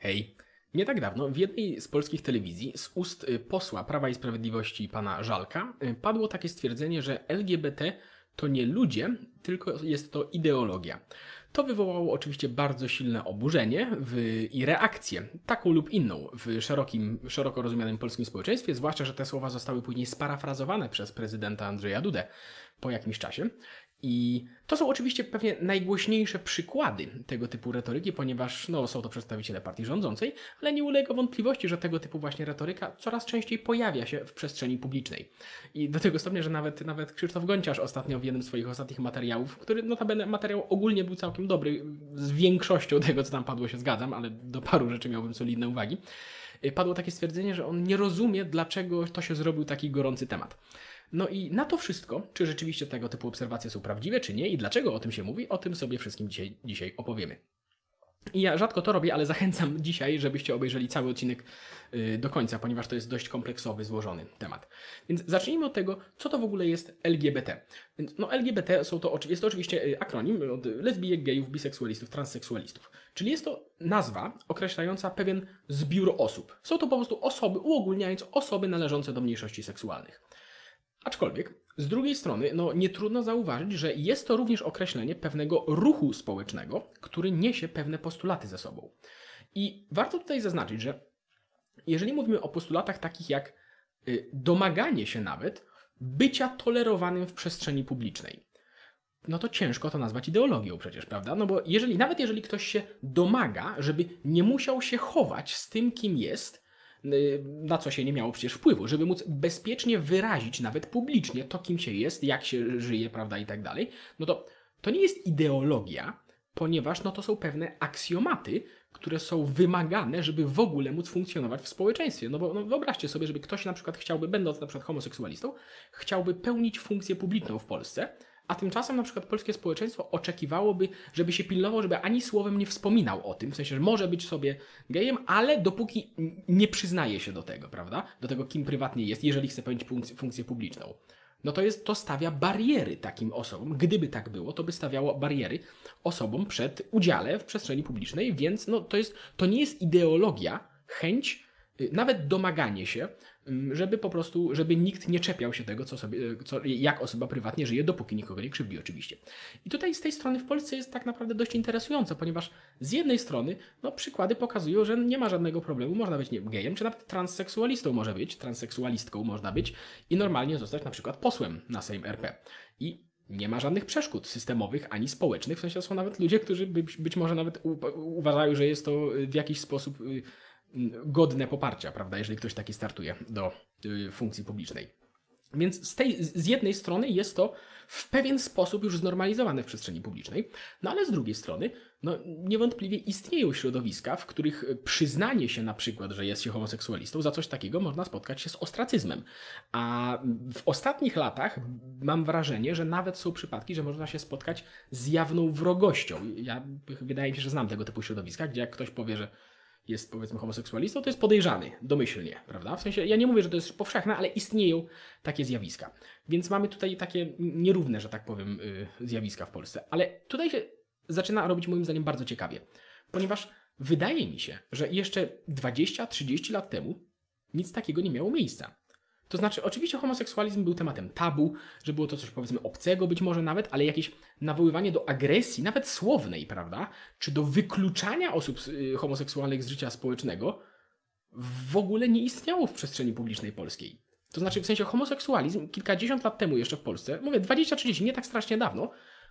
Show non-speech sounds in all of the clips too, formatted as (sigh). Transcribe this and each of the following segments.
Hej. Nie tak dawno w jednej z polskich telewizji z ust y, posła Prawa i Sprawiedliwości pana Żalka y, padło takie stwierdzenie, że LGBT to nie ludzie, tylko jest to ideologia. To wywołało oczywiście bardzo silne oburzenie w, i reakcję, taką lub inną, w szerokim, szeroko rozumianym polskim społeczeństwie, zwłaszcza, że te słowa zostały później sparafrazowane przez prezydenta Andrzeja Dudę po jakimś czasie. I to są oczywiście pewnie najgłośniejsze przykłady tego typu retoryki, ponieważ no, są to przedstawiciele partii rządzącej, ale nie ulega wątpliwości, że tego typu właśnie retoryka coraz częściej pojawia się w przestrzeni publicznej. I do tego stopnia, że nawet, nawet Krzysztof Gonciarz ostatnio w jednym z swoich ostatnich materiałów, który notabene materiał ogólnie był całkiem dobry, z większością (laughs) tego, co tam padło się zgadzam, ale do paru rzeczy miałbym solidne uwagi, padło takie stwierdzenie, że on nie rozumie, dlaczego to się zrobił taki gorący temat. No i na to wszystko, czy rzeczywiście tego typu obserwacje są prawdziwe, czy nie i dlaczego o tym się mówi, o tym sobie wszystkim dzisiaj, dzisiaj opowiemy. I ja rzadko to robię, ale zachęcam (laughs) dzisiaj, żebyście obejrzeli cały odcinek y, do końca, ponieważ to jest dość kompleksowy, złożony temat. Więc zacznijmy od tego, co to w ogóle jest LGBT. No, LGBT są to, jest to oczywiście y, akronim od lesbijek, gejów, biseksualistów, transseksualistów. Czyli jest to nazwa określająca pewien zbiór osób. Są to po prostu osoby, uogólniając osoby należące do mniejszości seksualnych. Aczkolwiek, z drugiej strony, no, nie trudno zauważyć, że jest to również określenie pewnego ruchu społecznego, który niesie pewne postulaty ze sobą. I warto tutaj zaznaczyć, że jeżeli mówimy o postulatach takich jak y, domaganie się nawet bycia tolerowanym w przestrzeni publicznej, no to ciężko to nazwać ideologią przecież, prawda? No bo jeżeli, nawet jeżeli ktoś się domaga, żeby nie musiał się chować z tym, kim jest, na co się nie miało przecież wpływu, żeby móc bezpiecznie wyrazić nawet publicznie to, kim się jest, jak się żyje, prawda, i tak dalej, no to to nie jest ideologia, ponieważ no to są pewne aksjomaty, które są wymagane, żeby w ogóle móc funkcjonować w społeczeństwie. No bo no wyobraźcie sobie, żeby ktoś na przykład chciałby, będąc na przykład homoseksualistą, chciałby pełnić funkcję publiczną w Polsce, a tymczasem na przykład polskie społeczeństwo oczekiwałoby, żeby się pilnował, żeby ani słowem nie wspominał o tym, w sensie, że może być sobie gejem, ale dopóki nie przyznaje się do tego, prawda? Do tego, kim prywatnie jest, jeżeli chce pełnić funkcję, funkcję publiczną. No to jest, to stawia bariery takim osobom. Gdyby tak było, to by stawiało bariery osobom przed udziale w przestrzeni publicznej, więc no to jest, to nie jest ideologia, chęć, y, nawet domaganie się, żeby po prostu, żeby nikt nie czepiał się tego, co sobie, co, jak osoba prywatnie żyje, dopóki nikogo nie krzywdzi oczywiście. I tutaj z tej strony w Polsce jest tak naprawdę dość interesujące, ponieważ z jednej strony no, przykłady pokazują, że nie ma żadnego problemu, można być nie, gejem, czy nawet transseksualistą może być, transseksualistką można być i normalnie zostać na przykład posłem na Sejm RP. I nie ma żadnych przeszkód systemowych ani społecznych, w sensie są nawet ludzie, którzy być, być może nawet u, uważają, że jest to w jakiś sposób y, godne poparcia, prawda, jeżeli ktoś taki startuje do y, funkcji publicznej. Więc z, tej, z jednej strony jest to w pewien sposób już znormalizowane w przestrzeni publicznej, no ale z drugiej strony, no niewątpliwie istnieją środowiska, w których przyznanie się na przykład, że jest się homoseksualistą, za coś takiego można spotkać się z ostracyzmem. A w ostatnich latach mam wrażenie, że nawet są przypadki, że można się spotkać z jawną wrogością. Ja wydaje mi się, że znam tego typu środowiska, gdzie jak ktoś powie, że jest powiedzmy homoseksualistą, to jest podejrzany domyślnie, prawda? W sensie, ja nie mówię, że to jest powszechne, ale istnieją takie zjawiska. Więc mamy tutaj takie nierówne, że tak powiem, y, zjawiska w Polsce. Ale tutaj się zaczyna robić moim zdaniem bardzo ciekawie, ponieważ wydaje mi się, że jeszcze 20-30 lat temu nic takiego nie miało miejsca. To znaczy, oczywiście homoseksualizm był tematem tabu, że było to coś powiedzmy obcego być może nawet, ale jakieś nawoływanie do agresji, nawet słownej, prawda? Czy do wykluczania osób y, homoseksualnych z życia społecznego w ogóle nie istniało w przestrzeni publicznej polskiej. To znaczy, w sensie homoseksualizm kilkadziesiąt lat temu jeszcze w Polsce, mówię 20-30, nie tak strasznie dawno,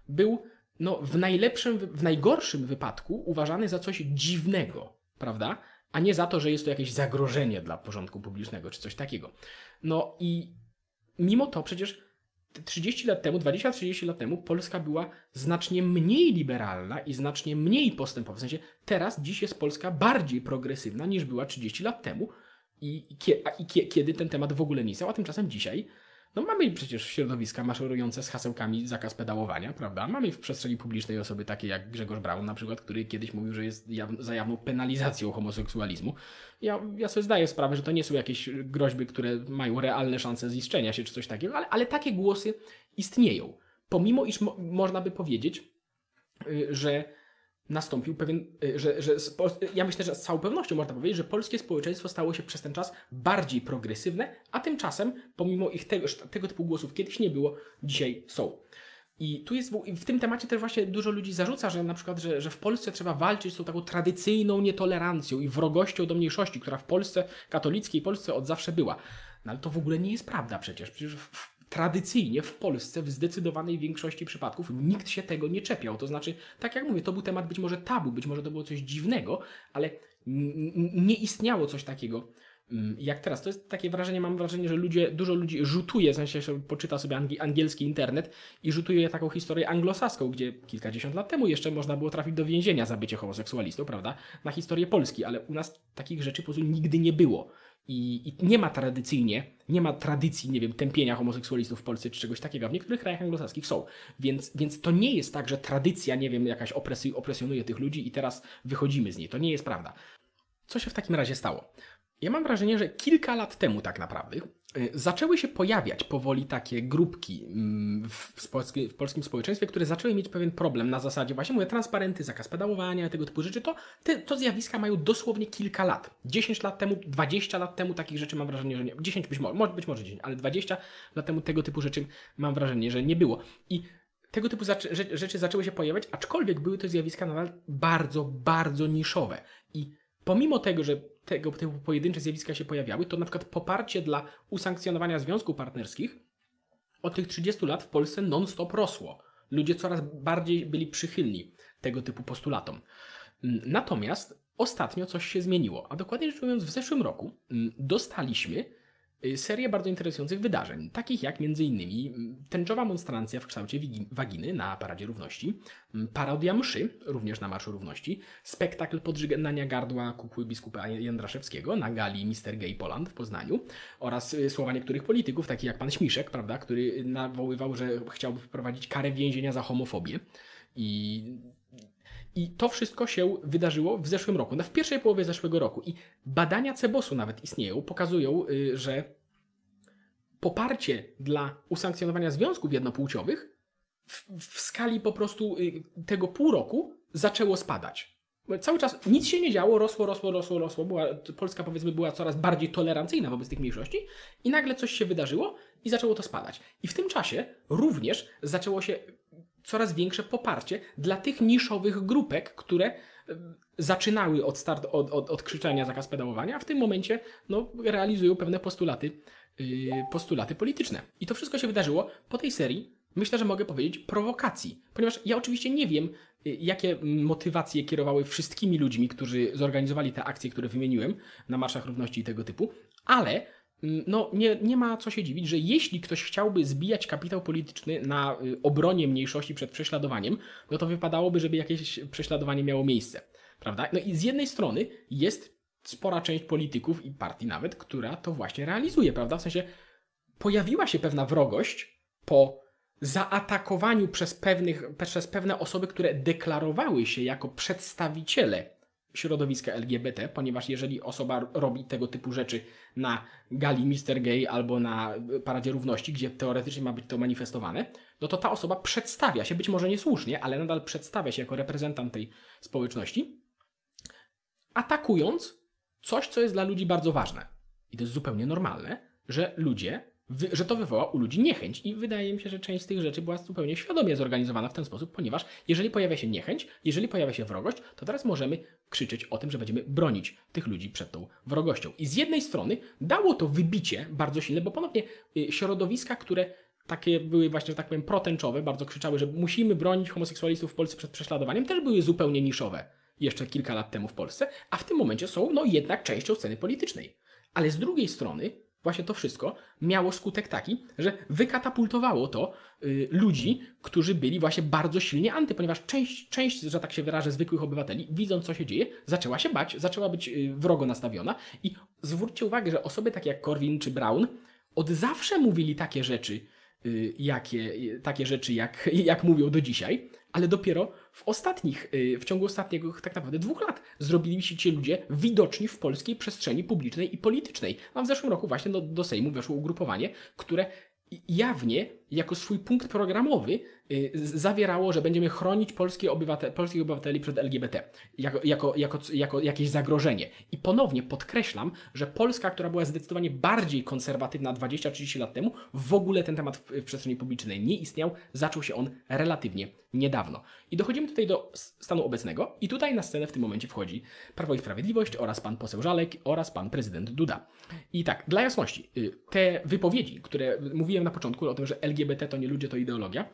był no, w najlepszym, w najgorszym wypadku uważany za coś dziwnego, prawda? A nie za to, że jest to jakieś zagrożenie dla porządku publicznego czy coś takiego. No i mimo to przecież 30 lat temu, 20-30 lat temu Polska była znacznie mniej liberalna i znacznie mniej postępowa. W sensie teraz, dziś jest Polska bardziej progresywna niż była 30 lat temu. I, i, i kiedy ten temat w ogóle nie istniał, a tymczasem dzisiaj no mamy przecież środowiska maszerujące z hasełkami zakaz pedałowania, prawda? Mamy w przestrzeni publicznej osoby takie jak Grzegorz Braun na przykład, który kiedyś mówił, że jest jaw za jawną penalizacją homoseksualizmu. Ja, ja sobie zdaję sprawę, że to nie są jakieś groźby, które mają realne szanse ziszczenia się czy coś takiego, ale, ale takie głosy istnieją. Pomimo iż mo można by powiedzieć, y, że nastąpił pewien, y, że, że Pol- ja myślę, że z całą pewnością można powiedzieć, że polskie społeczeństwo stało się przez ten czas bardziej progresywne, a tymczasem, pomimo ich tego, tego typu głosów kiedyś nie było, dzisiaj są. I tu jest w, tym temacie też właśnie dużo ludzi zarzuca, że na przykład, że, że w Polsce trzeba walczyć z tą taką tradycyjną nietolerancją i wrogością do mniejszości, która w Polsce, katolickiej Polsce od zawsze była. No ale to w ogóle nie jest prawda przecież. Przecież w, tradycyjnie w Polsce w zdecydowanej większości przypadków nikt się tego nie czepiał. To znaczy, tak jak mówię, to był temat być może tabu, być może to było coś dziwnego, ale nie istniało coś takiego mm, jak teraz. To jest takie wrażenie, mam wrażenie, że ludzie, dużo ludzi rzutuje, w sensie że poczyta sobie angi, angielski internet i rzutuje taką historię anglosaską, gdzie kilkadziesiąt lat temu jeszcze można było trafić do więzienia za bycie homoseksualistą, prawda? Na historię Polski, ale u nas takich rzeczy po prostu nigdy nie było. I, I nie ma tradycyjnie, nie ma tradycji, nie wiem, tępienia homoseksualistów w Polsce czy czegoś takiego. W niektórych krajach anglosaskich są. Więc, więc to nie jest tak, że tradycja, nie wiem, jakaś opresy, opresjonuje tych ludzi i teraz wychodzimy z niej. To nie jest prawda. Co się w takim razie stało? Ja mam wrażenie, że kilka lat temu tak naprawdę zaczęły się pojawiać powoli takie grupki mm, w, w polskim społeczeństwie, które zaczęły mieć pewien problem na zasadzie właśnie mówię, transparenty, zakaz pedałowania, tego typu rzeczy. To, te, to zjawiska mają dosłownie kilka lat. 10 lat temu, 20 lat temu takich rzeczy mam wrażenie, że nie. 10 być może, być może 10, ale 20 lat temu tego typu rzeczy mam wrażenie, że nie było. I tego typu rzeczy zaczęły się pojawiać, aczkolwiek były to zjawiska nadal bardzo, bardzo niszowe. I pomimo tego, że tego typu pojedyncze zjawiska się pojawiały, to na przykład poparcie dla usankcjonowania związków partnerskich od tych 30 lat w Polsce non-stop rosło. Ludzie coraz bardziej byli przychylni tego typu postulatom. Mm, Natomiast ostatnio coś się zmieniło, a dokładnie rzecz ujmując, w zeszłym roku mm, dostaliśmy serię bardzo interesujących wydarzeń, takich jak m.in. tęczowa monstrancja w kształcie waginy na Paradzie Równości, m, parodia mszy, również na Marszu Równości, spektakl podżegania gardła kukły biskupa Jędraszewskiego na gali Mr. Gay Poland w Poznaniu oraz y, słowa niektórych polityków, takich jak pan Śmiszek, prawda, który nawoływał, że chciałby wprowadzić karę więzienia za homofobię. I i to wszystko się wydarzyło w zeszłym roku, no w pierwszej połowie zeszłego roku. I badania Cebosu nawet istnieją, pokazują, y, że poparcie dla usankcjonowania związków jednopłciowych w, w skali po prostu y, tego pół roku zaczęło spadać. Cały czas nic się nie działo, rosło, rosło, rosło, rosło. Była, Polska powiedzmy była coraz bardziej tolerancyjna wobec tych mniejszości i nagle coś się wydarzyło i zaczęło to spadać. I w tym czasie również zaczęło się coraz większe poparcie dla tych niszowych grupek, które zaczynały od, start, od, od, od krzyczenia zakaz pedałowania, a w tym momencie no, realizują pewne postulaty, yy, postulaty polityczne. I to wszystko się wydarzyło po tej serii, myślę, że mogę powiedzieć, prowokacji. Ponieważ ja oczywiście nie wiem, y, jakie motywacje kierowały wszystkimi ludźmi, którzy zorganizowali te akcje, które wymieniłem na Marszach Równości i tego typu, ale no, nie, nie ma co się dziwić, że jeśli ktoś chciałby zbijać kapitał polityczny na y, obronie mniejszości przed prześladowaniem, no to wypadałoby, żeby jakieś prześladowanie miało miejsce. Prawda? No i z jednej strony jest spora część polityków i partii nawet, która to właśnie realizuje, prawda? W sensie pojawiła się pewna wrogość po zaatakowaniu przez, pewnych, przez pewne osoby, które deklarowały się jako przedstawiciele środowiska LGBT, ponieważ jeżeli osoba robi tego typu rzeczy na gali Mr. Gay albo na Paradzie Równości, gdzie teoretycznie ma być to manifestowane, no to ta osoba przedstawia się, być może niesłusznie, ale nadal przedstawia się jako reprezentant tej społeczności, atakując coś, co jest dla ludzi bardzo ważne. I to jest zupełnie normalne, że ludzie, że to wywoła u ludzi niechęć. I wydaje mi się, że część z tych rzeczy była zupełnie świadomie zorganizowana w ten sposób, ponieważ jeżeli pojawia się niechęć, jeżeli pojawia się wrogość, to teraz możemy krzyczeć o tym, że będziemy bronić tych ludzi przed tą wrogością. I z jednej strony dało to wybicie bardzo silne, bo ponownie y, środowiska, które takie były właśnie, że tak powiem, protęczowe, bardzo krzyczały, że musimy bronić homoseksualistów w Polsce przed prześladowaniem, też były zupełnie niszowe jeszcze kilka lat temu w Polsce, a w tym momencie są no jednak częścią sceny politycznej. Ale z drugiej strony właśnie to wszystko miało skutek taki, że wykatapultowało to y, ludzi, którzy byli właśnie bardzo silnie anty, ponieważ część, część, że tak się wyrażę, zwykłych obywateli, widząc co się dzieje, zaczęła się bać, zaczęła być y, wrogo nastawiona. I zwróćcie uwagę, że osoby takie jak Corwin czy Brown od zawsze mówili takie rzeczy, y, jakie, y, takie rzeczy jak, (laughs) jak mówią do dzisiaj, ale dopiero w ostatnich, y, w ciągu ostatniego tak naprawdę dwóch lat zrobili się ci ludzie widoczni w polskiej przestrzeni publicznej i politycznej. A w zeszłym roku właśnie do, do Sejmu weszło ugrupowanie, które jawnie jako swój punkt programowy zawierało, że będziemy chronić polskie obywate, polskich obywateli przed LGBT jako, jako, jako, jako jakieś zagrożenie. I ponownie podkreślam, że Polska, która była zdecydowanie bardziej konserwatywna 20-30 lat temu, w ogóle ten temat w, w przestrzeni publicznej nie istniał, zaczął się on relatywnie niedawno. I dochodzimy tutaj do stanu obecnego i tutaj na scenę w tym momencie wchodzi Prawo i Sprawiedliwość oraz pan poseł Żalek oraz pan prezydent Duda. I tak, dla jasności, y, te wypowiedzi, które mówiłem na początku o tym, że LGBT to nie ludzie, to ideologia, y,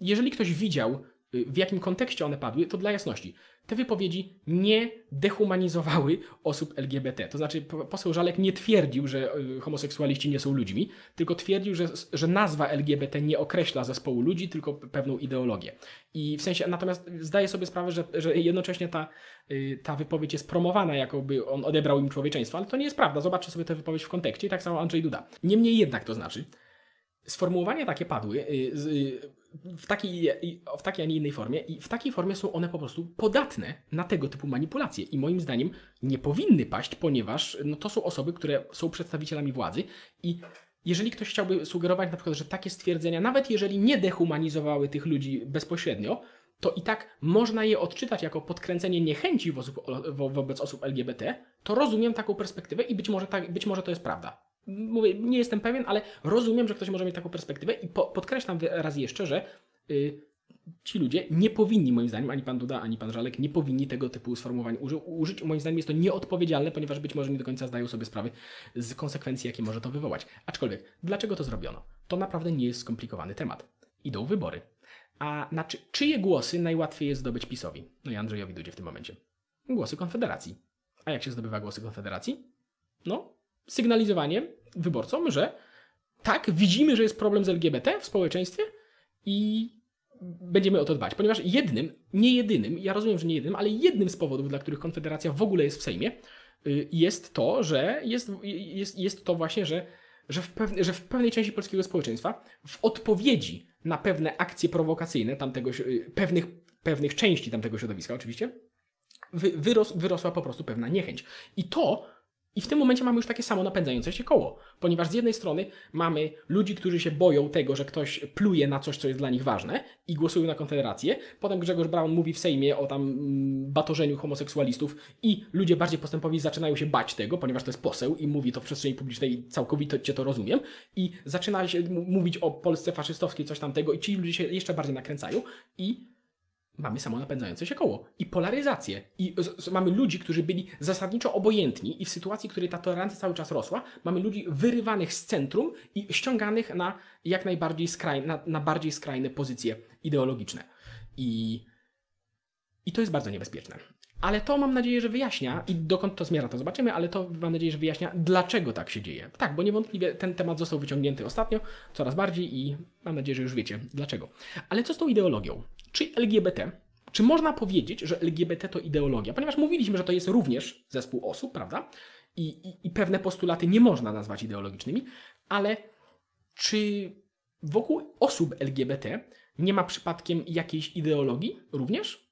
jeżeli ktoś widział, y, w jakim kontekście one padły, to dla jasności, te wypowiedzi nie dehumanizowały osób LGBT. To znaczy, po- poseł Żalek nie twierdził, że y, homoseksualiści nie są ludźmi, tylko twierdził, że, że nazwa LGBT nie określa zespołu ludzi, tylko pewną ideologię. I w sensie, natomiast zdaję sobie sprawę, że, że jednocześnie ta, y, ta wypowiedź jest promowana, jakoby on odebrał im człowieczeństwo, ale to nie jest prawda. Zobaczcie sobie tę wypowiedź w kontekście i tak samo Andrzej Duda. Niemniej jednak to znaczy, sformułowania takie padły y, y, w takiej, w takiej, a nie innej formie i w takiej formie są one po prostu podatne na tego typu manipulacje i moim zdaniem nie powinny paść, ponieważ no, to są osoby, które są przedstawicielami władzy i jeżeli ktoś chciałby sugerować na przykład, że takie stwierdzenia, nawet jeżeli nie dehumanizowały tych ludzi bezpośrednio, to i tak można je odczytać jako podkręcenie niechęci wo- wo- wobec osób LGBT, to rozumiem taką perspektywę i być może, tak, być może to jest prawda. Mówię, nie jestem pewien, ale rozumiem, że ktoś może mieć taką perspektywę i po, podkreślam raz jeszcze, że y, ci ludzie nie powinni, moim zdaniem, ani pan Duda, ani pan Żalek, nie powinni tego typu sformułowań uży, użyć. Moim zdaniem jest to nieodpowiedzialne, ponieważ być może nie do końca zdają sobie sprawy z konsekwencji, jakie może to wywołać. Aczkolwiek, dlaczego to zrobiono? To naprawdę nie jest skomplikowany temat. Idą wybory. A na czy, czyje głosy najłatwiej jest zdobyć PiSowi? No i Andrzejowi Dudzie w tym momencie. Głosy Konfederacji. A jak się zdobywa głosy Konfederacji? No, sygnalizowanie wyborcom, że tak, widzimy, że jest problem z LGBT w społeczeństwie i będziemy o to dbać. Ponieważ jednym, nie jedynym, ja rozumiem, że nie jedynym, ale jednym z powodów, dla których Konfederacja w ogóle jest w Sejmie, y, jest to, że jest, jest, jest to właśnie, że, że, w pewne, że w pewnej części polskiego społeczeństwa w odpowiedzi na pewne akcje prowokacyjne tamtego, si- pewnych, pewnych części tamtego środowiska oczywiście, wy, wyros, wyrosła po prostu pewna niechęć. I to, i w tym momencie mamy już takie samo napędzające się koło, ponieważ z jednej strony mamy ludzi, którzy się boją tego, że ktoś pluje na coś, co jest dla nich ważne i głosują na Konfederację. Potem Grzegorz Braun mówi w Sejmie o tam mm, batorzeniu homoseksualistów i ludzie bardziej postępowi zaczynają się bać tego, ponieważ to jest poseł i mówi to w przestrzeni publicznej i całkowicie to rozumiem i zaczyna się mówić o Polsce faszystowskiej, coś tamtego i ci ludzie się jeszcze bardziej nakręcają i mamy samo napędzające się koło i polaryzację. I z, z, mamy ludzi, którzy byli zasadniczo obojętni i w sytuacji, w której ta tolerancja cały czas rosła, mamy ludzi wyrywanych z centrum i ściąganych na jak najbardziej skrajne, na, na bardziej skrajne pozycje ideologiczne. I, I to jest bardzo niebezpieczne. Ale to mam nadzieję, że wyjaśnia i dokąd to zmierza, to zobaczymy, ale to mam nadzieję, że wyjaśnia, dlaczego tak się dzieje. Tak, bo niewątpliwie ten temat został wyciągnięty ostatnio, coraz bardziej i mam nadzieję, że już wiecie dlaczego. Ale co z tą ideologią? Czy LGBT, czy można powiedzieć, że LGBT to ideologia? Ponieważ mówiliśmy, że to jest również zespół osób, prawda? I, i, i pewne postulaty nie można nazwać ideologicznymi, ale czy wokół osób LGBT nie ma przypadkiem jakiejś ideologii również?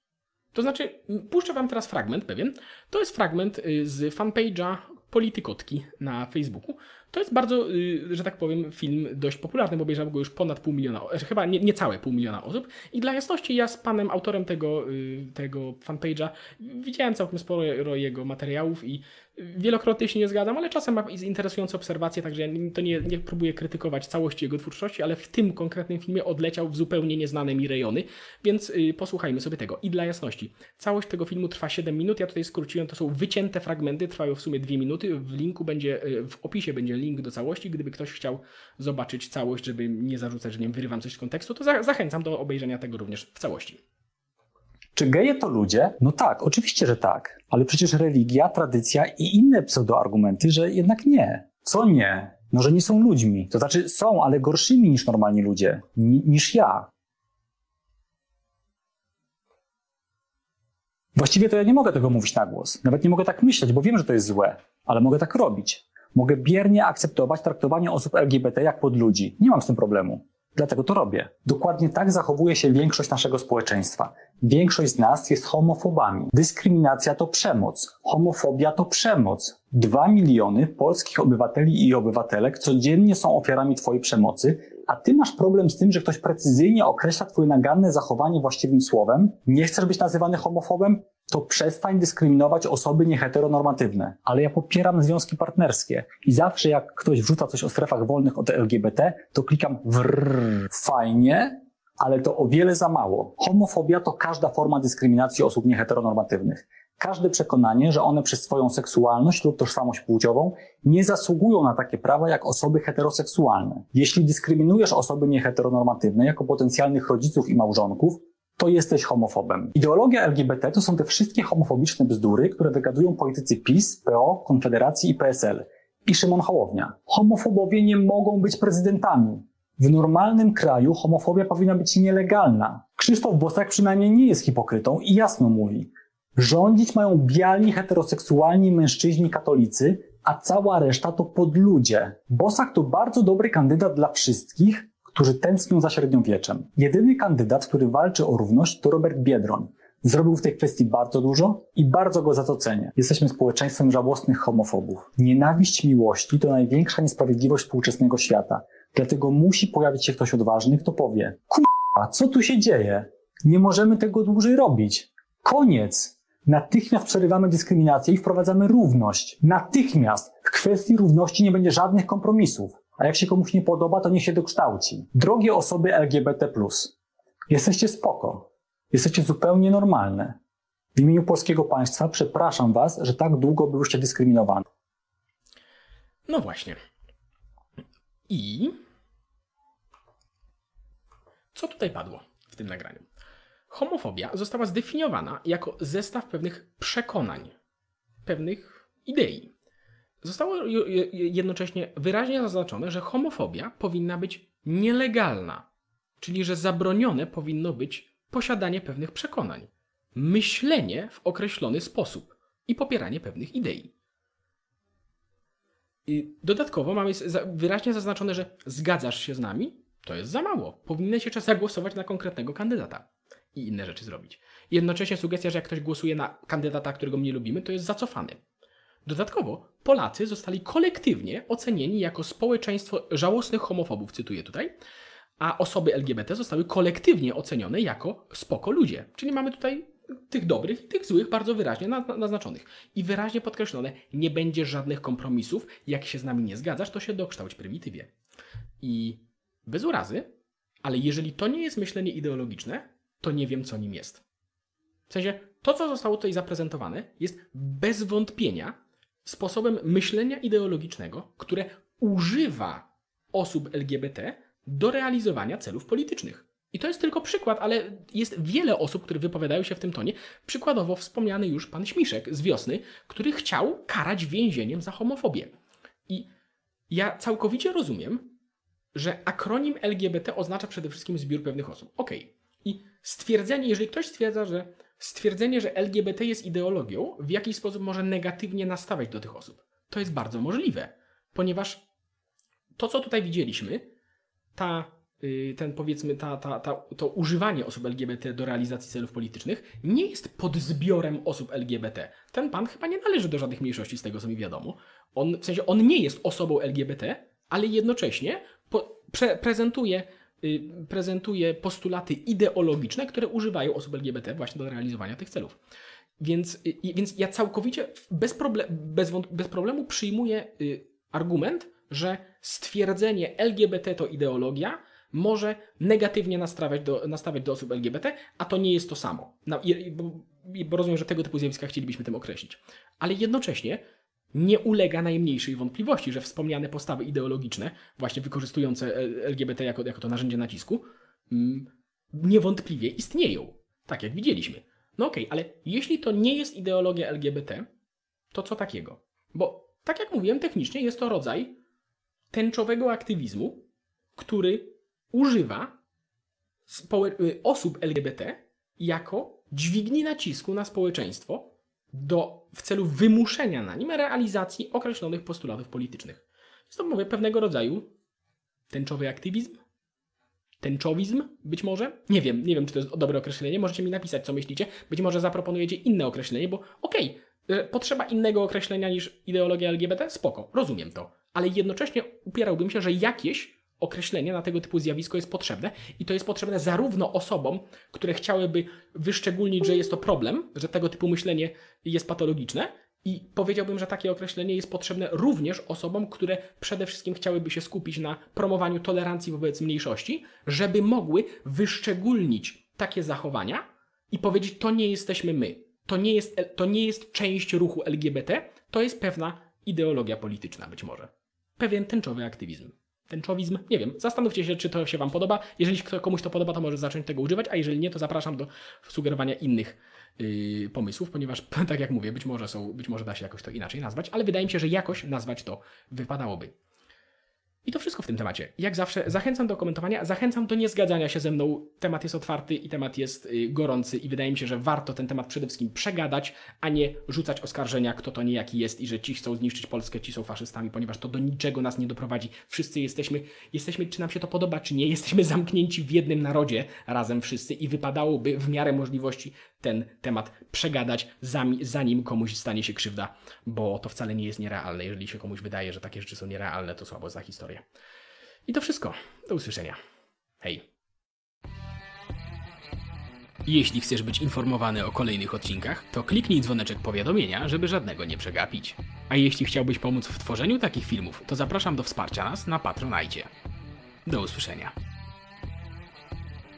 To znaczy, puszczę wam teraz fragment pewien. To jest fragment y, z fanpage'a Politykotki na Facebooku. To jest bardzo, y, że tak powiem, film dość popularny, bo obejrzało go już ponad pół miliona, znaczy chyba nie, niecałe pół miliona osób. I dla jasności, ja z panem autorem tego, y, tego fanpage'a widziałem całkiem sporo jego materiałów i wielokrotnie się nie zgadzam, ale czasem ma interesujące obserwacje, także to nie, nie próbuję krytykować całości jego twórczości, ale w tym konkretnym filmie odleciał w zupełnie nieznane mi rejony, więc y, posłuchajmy sobie tego. I dla jasności, całość tego filmu trwa 7 minut, ja tutaj skróciłem, to są wycięte fragmenty, trwają w sumie 2 minuty, w linku będzie, y, w opisie będzie link do całości, gdyby ktoś chciał zobaczyć całość, żeby nie zarzucać, że nie wyrywam coś z kontekstu, to za zachęcam do obejrzenia tego również w całości. Czy geje to ludzie? No tak, oczywiście, że tak. Ale przecież religia, tradycja i inne pseudoargumenty, że jednak nie. Co nie? No, że nie są ludźmi. To znaczy są, ale gorszymi niż normalni ludzie. Ni- niż ja. Właściwie to ja nie mogę tego mówić na głos. Nawet nie mogę tak myśleć, bo wiem, że to jest złe. Ale mogę tak robić. Mogę biernie akceptować traktowanie osób LGBT jak pod ludzi. Nie mam z tym problemu. Dlatego to robię. Dokładnie tak zachowuje się większość naszego społeczeństwa. Większość z nas jest homofobami. Dyskryminacja to przemoc. Homofobia to przemoc. Dwa miliony polskich obywateli i obywatelek codziennie są ofiarami twojej przemocy, a ty masz problem z tym, że ktoś precyzyjnie określa twoje naganne zachowanie właściwym słowem? Nie chcesz być nazywany homofobem? To przestań dyskryminować osoby nieheteronormatywne. Ale ja popieram związki partnerskie i zawsze jak ktoś wrzuca coś o strefach wolnych od LGBT, to klikam wrrr, fajnie, ale to o wiele za mało. Homofobia to każda forma dyskryminacji osób nieheteronormatywnych. Każde przekonanie, że one przez swoją seksualność lub tożsamość płciową nie zasługują na takie prawa jak osoby heteroseksualne. Jeśli dyskryminujesz osoby nieheteronormatywne jako potencjalnych rodziców i małżonków, to jesteś homofobem. Ideologia LGBT to są te wszystkie homofobiczne bzdury, które wygadują politycy PiS, PO, Konfederacji i PSL. I Szymon Hołownia. Homofobowie nie mogą być prezydentami. W normalnym kraju homofobia powinna być nielegalna. Krzysztof Bosak przynajmniej nie jest hipokrytą i jasno mówi. Rządzić mają biali, heteroseksualni mężczyźni katolicy, a cała reszta to podludzie. Bosak to bardzo dobry kandydat dla wszystkich, którzy tęsknią za średniowieczem. Jedyny kandydat, który walczy o równość, to Robert Biedroń. Zrobił w tej kwestii bardzo dużo i bardzo go za to cenię. Jesteśmy społeczeństwem żałosnych homofobów. Nienawiść miłości to największa niesprawiedliwość współczesnego świata. Dlatego musi pojawić się ktoś odważny, kto powie: Kurwa, co tu się dzieje? Nie możemy tego dłużej robić. Koniec! Natychmiast przerywamy dyskryminację i wprowadzamy równość. Natychmiast! W kwestii równości nie będzie żadnych kompromisów. A jak się komuś nie podoba, to niech się dokształci. Drogie osoby LGBT+, jesteście spoko. Jesteście zupełnie normalne. W imieniu polskiego państwa przepraszam was, że tak długo byłyście dyskryminowani. No właśnie. I co tutaj padło w tym nagraniu? Homofobia została zdefiniowana jako zestaw pewnych przekonań, pewnych idei. Zostało jednocześnie wyraźnie zaznaczone, że homofobia powinna być nielegalna, czyli że zabronione powinno być posiadanie pewnych przekonań, myślenie w określony sposób i popieranie pewnych idei. I dodatkowo mamy wyraźnie zaznaczone, że zgadzasz się z nami, to jest za mało. Się czas zagłosować na konkretnego kandydata i inne rzeczy zrobić. Jednocześnie sugestia, że jak ktoś głosuje na kandydata, którego nie lubimy, to jest zacofany. Dodatkowo Polacy zostali kolektywnie ocenieni jako społeczeństwo żałosnych homofobów, cytuję tutaj, a osoby LGBT zostały kolektywnie ocenione jako spoko ludzie. Czyli mamy tutaj tych dobrych i tych złych bardzo wyraźnie naznaczonych. I wyraźnie podkreślone, nie będzie żadnych kompromisów. Jak się z nami nie zgadzasz, to się dokształć prymitywie. I bez urazy, ale jeżeli to nie jest myślenie ideologiczne, to nie wiem, co nim jest. W sensie, to, co zostało tutaj zaprezentowane, jest bez wątpienia sposobem myślenia ideologicznego, które używa osób LGBT do realizowania celów politycznych. I to jest tylko przykład, ale jest wiele osób, które wypowiadają się w tym tonie. Przykładowo wspomniany już pan Śmiszek z wiosny, który chciał karać więzieniem za homofobię. I ja całkowicie rozumiem, że akronim LGBT oznacza przede wszystkim zbiór pewnych osób. Okej. Okay. I stwierdzenie, jeżeli ktoś stwierdza, że stwierdzenie, że LGBT jest ideologią, w jakiś sposób może negatywnie nastawiać do tych osób. To jest bardzo możliwe, ponieważ to, co tutaj widzieliśmy, ta, y, ten powiedzmy, ta, ta, ta, to używanie osób LGBT do realizacji celów politycznych nie jest pod zbiorem osób LGBT. Ten pan chyba nie należy do żadnych mniejszości, z tego co mi wiadomo. On, w sensie, on nie jest osobą LGBT, ale jednocześnie po, pre, prezentuje prezentuje postulaty ideologiczne, które używają osób LGBT właśnie do realizowania tych celów. Więc, y, więc ja całkowicie bez, proble bez, bez problemu przyjmuję y, argument, że stwierdzenie LGBT to ideologia może negatywnie nastawiać do, nastawiać do osób LGBT, a to nie jest to samo. No, bo, bo rozumiem, że tego typu zjawiska chcielibyśmy tym określić. Ale jednocześnie nie ulega najmniejszej wątpliwości, że wspomniane postawy ideologiczne, właśnie wykorzystujące LGBT jako, jako to narzędzie nacisku, mm, niewątpliwie istnieją. Tak jak widzieliśmy. No okej, okay, ale jeśli to nie jest ideologia LGBT, to co takiego? Bo tak jak mówiłem, technicznie jest to rodzaj tęczowego aktywizmu, który używa y, osób LGBT jako dźwigni nacisku na społeczeństwo, do, w celu wymuszenia na nim realizacji określonych postulatów politycznych. Jest to, mówię, pewnego rodzaju tęczowy aktywizm. tęczowizm, być może. Nie wiem, nie wiem, czy to jest dobre określenie. Możecie mi napisać, co myślicie. Być może zaproponujecie inne określenie, bo okej, y, potrzeba innego określenia niż ideologia LGBT, spoko, rozumiem to. Ale jednocześnie upierałbym się, że jakieś określenie na tego typu zjawisko jest potrzebne i to jest potrzebne zarówno osobom, które chciałyby wyszczególnić, że jest to problem, że tego typu myślenie jest patologiczne, i powiedziałbym, że takie określenie jest potrzebne również osobom, które przede wszystkim chciałyby się skupić na promowaniu tolerancji wobec mniejszości, żeby mogły wyszczególnić takie zachowania i powiedzieć, to nie jesteśmy my. To nie jest, to nie jest część ruchu LGBT, to jest pewna ideologia polityczna być może. Pewien tęczowy aktywizm. Tęczowizm, nie wiem, zastanówcie się, czy to się Wam podoba. Jeżeli komuś to podoba, to może zacząć tego używać, a jeżeli nie, to zapraszam do sugerowania innych yy, pomysłów, ponieważ, (laughs) tak jak mówię, być może, są, być może da się jakoś to inaczej nazwać, ale wydaje mi się, że jakoś nazwać to wypadałoby. I to wszystko w tym temacie. Jak zawsze zachęcam do komentowania, zachęcam do niezgadzania się ze mną. Temat jest otwarty i temat jest y, gorący i wydaje mi się, że warto ten temat przede wszystkim przegadać, a nie rzucać oskarżenia, kto to niejaki jest i że ci chcą zniszczyć Polskę, ci są faszystami, ponieważ to do niczego nas nie doprowadzi. Wszyscy jesteśmy, jesteśmy, czy nam się to podoba, czy nie, jesteśmy zamknięci w jednym narodzie razem wszyscy i wypadałoby w miarę możliwości ten temat przegadać, zanim komuś stanie się krzywda, bo to wcale nie jest nierealne. Jeżeli się komuś wydaje, że takie rzeczy są nierealne, to słabo za historię. I to wszystko. Do usłyszenia. Hej. Jeśli chcesz być informowany o kolejnych odcinkach, to kliknij dzwoneczek powiadomienia, żeby żadnego nie przegapić. A jeśli chciałbyś pomóc w tworzeniu takich filmów, to zapraszam do wsparcia nas na Patronajcie. Do usłyszenia.